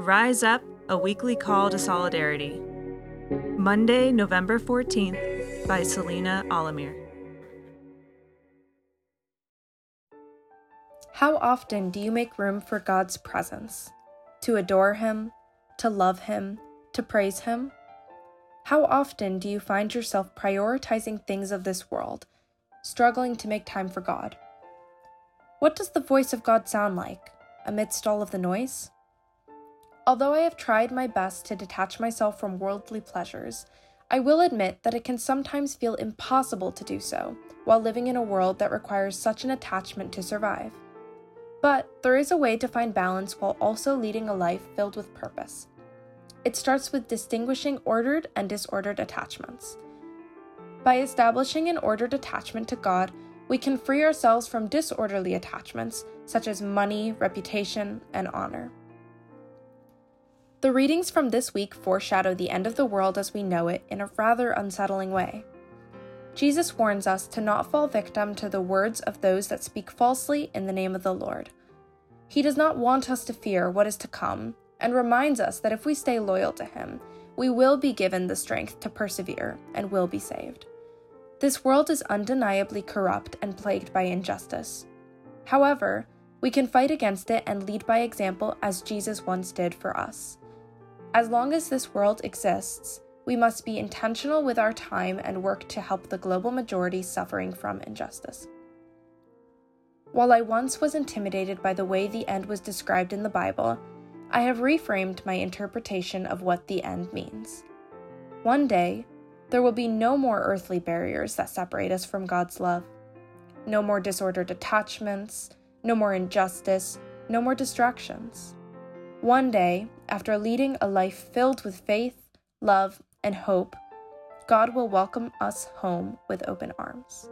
Rise Up, a weekly call to solidarity. Monday, November 14th, by Selena Alamir. How often do you make room for God's presence? To adore Him, to love Him, to praise Him? How often do you find yourself prioritizing things of this world, struggling to make time for God? What does the voice of God sound like amidst all of the noise? Although I have tried my best to detach myself from worldly pleasures, I will admit that it can sometimes feel impossible to do so while living in a world that requires such an attachment to survive. But there is a way to find balance while also leading a life filled with purpose. It starts with distinguishing ordered and disordered attachments. By establishing an ordered attachment to God, we can free ourselves from disorderly attachments such as money, reputation, and honor. The readings from this week foreshadow the end of the world as we know it in a rather unsettling way. Jesus warns us to not fall victim to the words of those that speak falsely in the name of the Lord. He does not want us to fear what is to come and reminds us that if we stay loyal to Him, we will be given the strength to persevere and will be saved. This world is undeniably corrupt and plagued by injustice. However, we can fight against it and lead by example as Jesus once did for us. As long as this world exists, we must be intentional with our time and work to help the global majority suffering from injustice. While I once was intimidated by the way the end was described in the Bible, I have reframed my interpretation of what the end means. One day, there will be no more earthly barriers that separate us from God's love. No more disordered attachments, no more injustice, no more distractions. One day, after leading a life filled with faith, love, and hope, God will welcome us home with open arms.